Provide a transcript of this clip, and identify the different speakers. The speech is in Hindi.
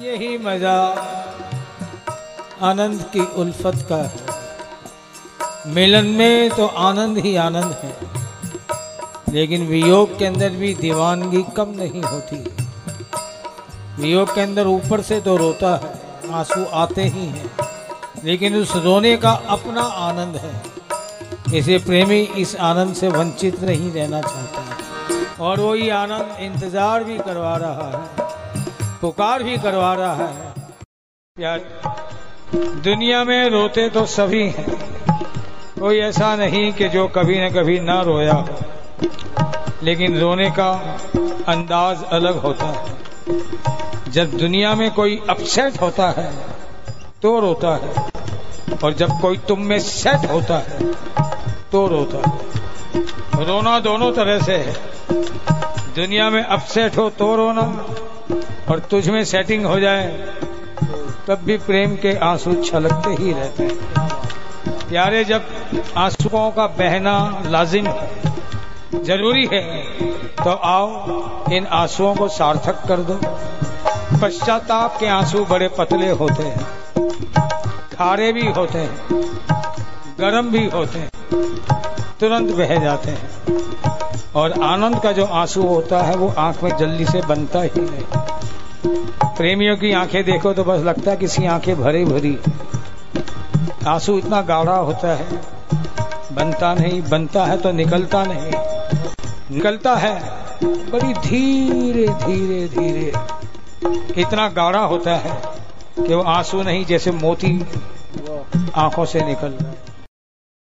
Speaker 1: यही मज़ा आनंद की उल्फत का है। मिलन में तो आनंद ही आनंद है, लेकिन वियोग के अंदर भी दीवानगी कम नहीं होती। वियोग के अंदर ऊपर से तो रोता है, आँसू आते ही हैं, लेकिन उस रोने का अपना आनंद है। इसे प्रेमी इस आनंद से वंचित नहीं रहना चाहता और वो ये आनंद इंतज़ार भी करवा रहा है। पुकार भी करवा रहा है। यार दुनिया में रोते तो सभी हैं। कोई ऐसा नहीं कि जो कभी न कभी ना रोया हो। लेकिन रोने का अंदाज अलग होता है। जब दुनिया में कोई अपसेट होता है तो रोता है। और जब कोई तुम में सेट होता है तो रोता है। रोना दोनों तरह से है। दुनिया में अपसेट हो तो रोना और तुझ में सेटिंग हो जाए, तब भी प्रेम के आँसू छलकते ही रहते हैं। प्यारे, जब आंसुओं का बहना लाजिम है, ज़रूरी है तो आओ इन आंसुओं को सार्थक कर दो। पश्चाताप के आँसू बड़े पतले होते हैं, खारे भी होते हैं, गर्म भी होते हैं, तुरंत बह जाते हैं। और आनंद का जो आँसू होता है, वो आँख में जल्दी से बनता ही नहीं। प्रेमियों की आँखें देखो तो बस लगता है किसी आँखें भरी भरी। आँसू इतना गाढ़ा होता है, बनता नहीं, बनता है तो निकलता नहीं। निकलता है, बड़ी धीरे धीरे धीरे। इतना गाढ़ा होता है कि वो आँसू नहीं जैसे मोती आँखों से निकल। रहा है